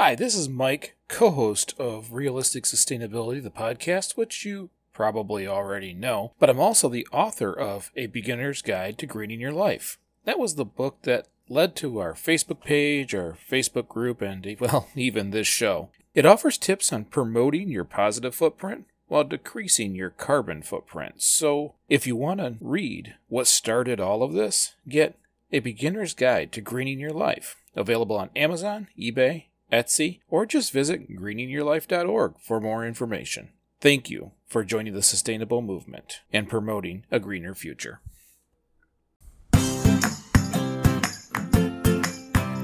Hi, this is Mike, co host of Realistic Sustainability, the podcast, which you probably already know, but I'm also the author of A Beginner's Guide to Greening Your Life. That was the book that led to our Facebook page, our Facebook group, and, well, even this show. It offers tips on promoting your positive footprint while decreasing your carbon footprint. So, if you want to read what started all of this, get A Beginner's Guide to Greening Your Life, available on Amazon, eBay, Etsy, or just visit greeningyourlife.org for more information. Thank you for joining the sustainable movement and promoting a greener future.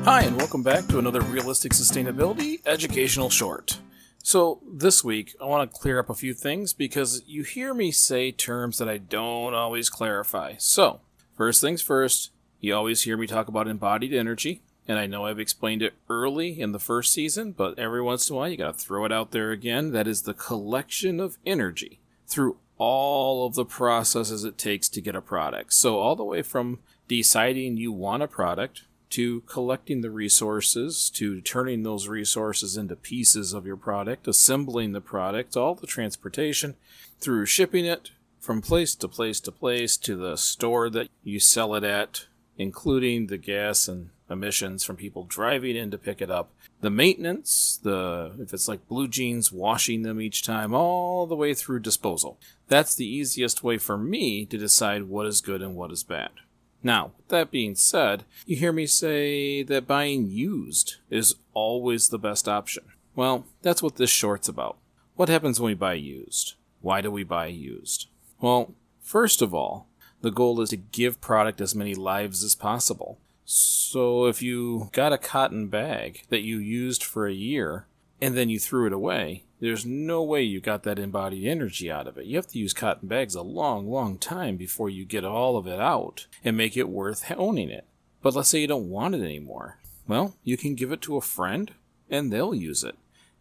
Hi, and welcome back to another Realistic Sustainability Educational Short. So, this week, I want to clear up a few things because you hear me say terms that I don't always clarify. So, first things first, you always hear me talk about embodied energy, and I know I've explained it early in the first season, but every once in a while you got to throw it out there again. That is the collection of energy through all of the processes it takes to get a product. So, all the way from deciding you want a product to collecting the resources, to turning those resources into pieces of your product, assembling the product, all the transportation, through shipping it from place to place to place to the store that you sell it at, including the gas and emissions from people driving in to pick it up, the maintenance, the if it's like blue jeans, washing them each time, all the way through disposal. That's the easiest way for me to decide what is good and what is bad. Now, that being said, you hear me say that buying used is always the best option. Well, that's what this short's about. What happens when we buy used? Why do we buy used? Well, first of all, the goal is to give product as many lives as possible. So if you got a cotton bag that you used for a year and then you threw it away, there's no way you got that embodied energy out of it. You have to use cotton bags a long, long time before you get all of it out and make it worth owning it. But let's say you don't want it anymore. Well, you can give it to a friend and they'll use it.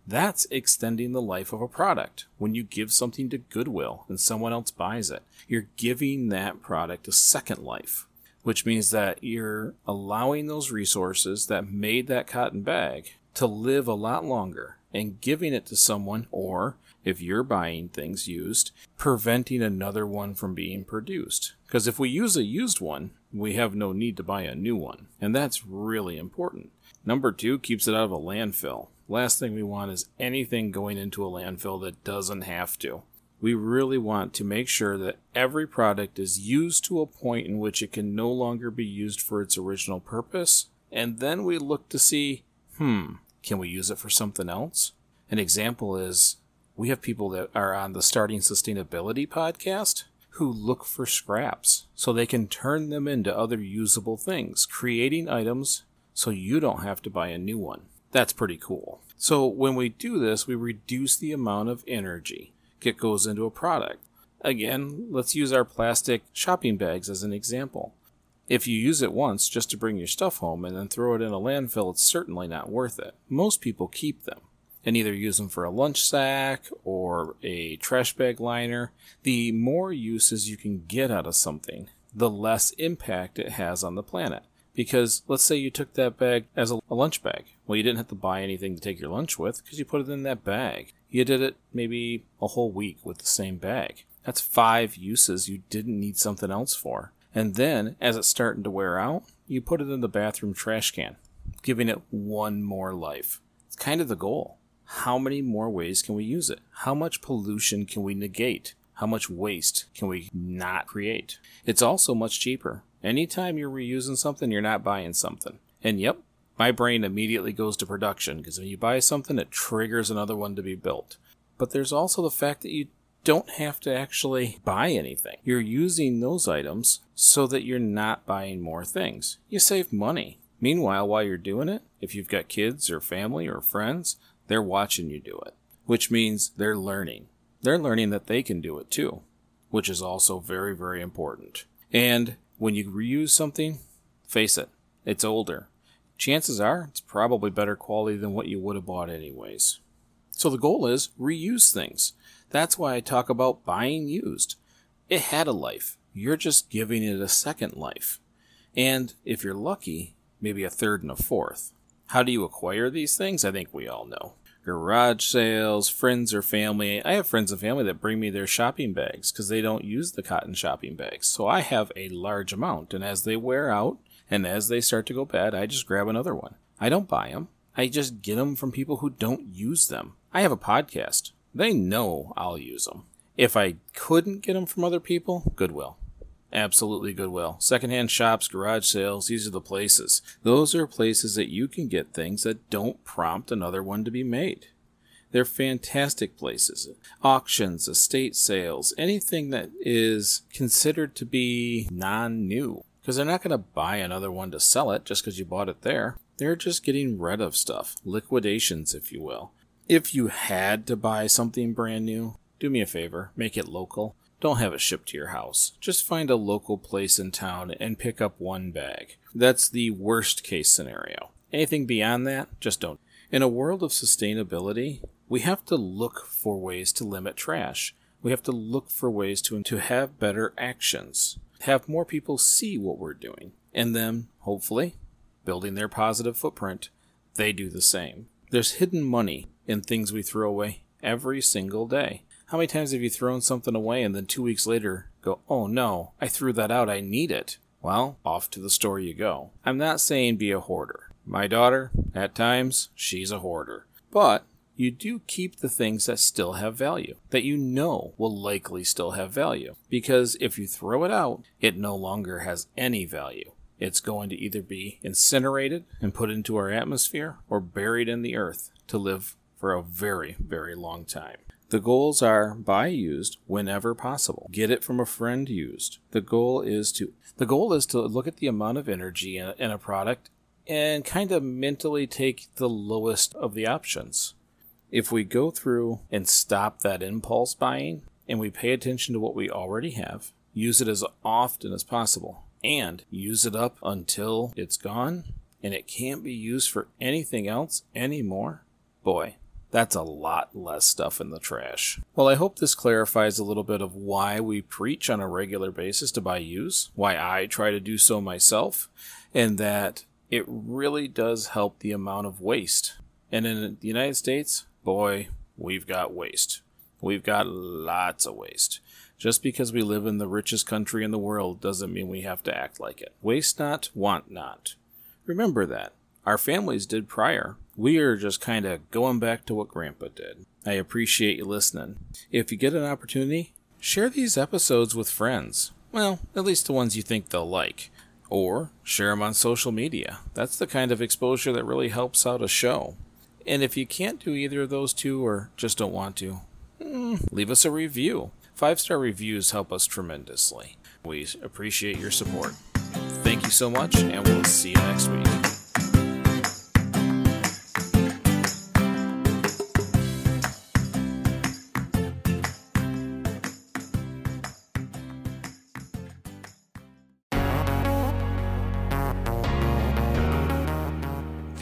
That's extending the life of a product. When you give something to Goodwill and someone else buys it, you're giving that product a second life which means that you're allowing those resources that made that cotton bag to live a lot longer and giving it to someone, or if you're buying things used, preventing another one from being produced. Because if we use a used one, we have no need to buy a new one. And that's really important. Number two keeps it out of a landfill. Last thing we want is anything going into a landfill that doesn't have to we really want to make sure that every product is used to a point in which it can no longer be used for its original purpose. And then we look to see, hmm, can we use it for something else? An example is we have people that are on the Starting Sustainability podcast who look for scraps so they can turn them into other usable things, creating items so you don't have to buy a new one. That's pretty cool. So when we do this, we reduce the amount of energy it goes into a product. Again, let's use our plastic shopping bags as an example. If you use it once just to bring your stuff home and then throw it in a landfill, it's certainly not worth it. Most people keep them and either use them for a lunch sack or a trash bag liner. The more uses you can get out of something, the less impact it has on the planet. Because let's say you took that bag as a, lunch bag. Well, you didn't have to buy anything to take your lunch with because you put it in that bag. You did it maybe a whole week with the same bag. That's five uses you didn't need something else for. And then, as it's starting to wear out, you put it in the bathroom trash can, giving it one more life. It's kind of the goal. How many more ways can we use it? How much pollution can we negate? How much waste can we not create? It's also much cheaper. Anytime you're reusing something, you're not buying something. And yep, my brain immediately goes to production because when you buy something, it triggers another one to be built. But there's also the fact that you don't have to actually buy anything. You're using those items so that you're not buying more things. You save money. Meanwhile, while you're doing it, if you've got kids or family or friends, they're watching you do it, which means they're learning. They're learning that they can do it too, which is also very, very important. And when you reuse something, face it, it's older chances are it's probably better quality than what you would have bought anyways. So the goal is reuse things. That's why I talk about buying used. It had a life. You're just giving it a second life. And if you're lucky, maybe a third and a fourth. How do you acquire these things? I think we all know. Garage sales, friends or family. I have friends and family that bring me their shopping bags because they don't use the cotton shopping bags. So I have a large amount, and as they wear out and as they start to go bad, I just grab another one. I don't buy them. I just get them from people who don't use them. I have a podcast. They know I'll use them. If I couldn't get them from other people, Goodwill. Absolutely Goodwill. Secondhand shops, garage sales, these are the places. Those are places that you can get things that don't prompt another one to be made. They're fantastic places. Auctions, estate sales, anything that is considered to be non new. Because they're not going to buy another one to sell it just because you bought it there. They're just getting rid of stuff. Liquidations, if you will. If you had to buy something brand new, do me a favor, make it local. Don't have it shipped to your house. Just find a local place in town and pick up one bag. That's the worst case scenario. Anything beyond that, just don't. In a world of sustainability, we have to look for ways to limit trash. We have to look for ways to, to have better actions, have more people see what we're doing, and then, hopefully, building their positive footprint, they do the same. There's hidden money in things we throw away every single day. How many times have you thrown something away and then two weeks later go, oh no, I threw that out, I need it? Well, off to the store you go. I'm not saying be a hoarder. My daughter, at times, she's a hoarder. But you do keep the things that still have value, that you know will likely still have value. Because if you throw it out, it no longer has any value. It's going to either be incinerated and put into our atmosphere or buried in the earth to live for a very, very long time. The goals are buy used whenever possible. Get it from a friend used. The goal is to the goal is to look at the amount of energy in a, in a product and kind of mentally take the lowest of the options. If we go through and stop that impulse buying and we pay attention to what we already have, use it as often as possible, and use it up until it's gone and it can't be used for anything else anymore, boy, that's a lot less stuff in the trash. Well, I hope this clarifies a little bit of why we preach on a regular basis to buy use, why I try to do so myself, and that it really does help the amount of waste. And in the United States, boy, we've got waste. We've got lots of waste. Just because we live in the richest country in the world doesn't mean we have to act like it. Waste not, want not. Remember that. Our families did prior. We are just kind of going back to what Grandpa did. I appreciate you listening. If you get an opportunity, share these episodes with friends. Well, at least the ones you think they'll like. Or share them on social media. That's the kind of exposure that really helps out a show. And if you can't do either of those two or just don't want to, mm, leave us a review. Five star reviews help us tremendously. We appreciate your support. Thank you so much, and we'll see you next week.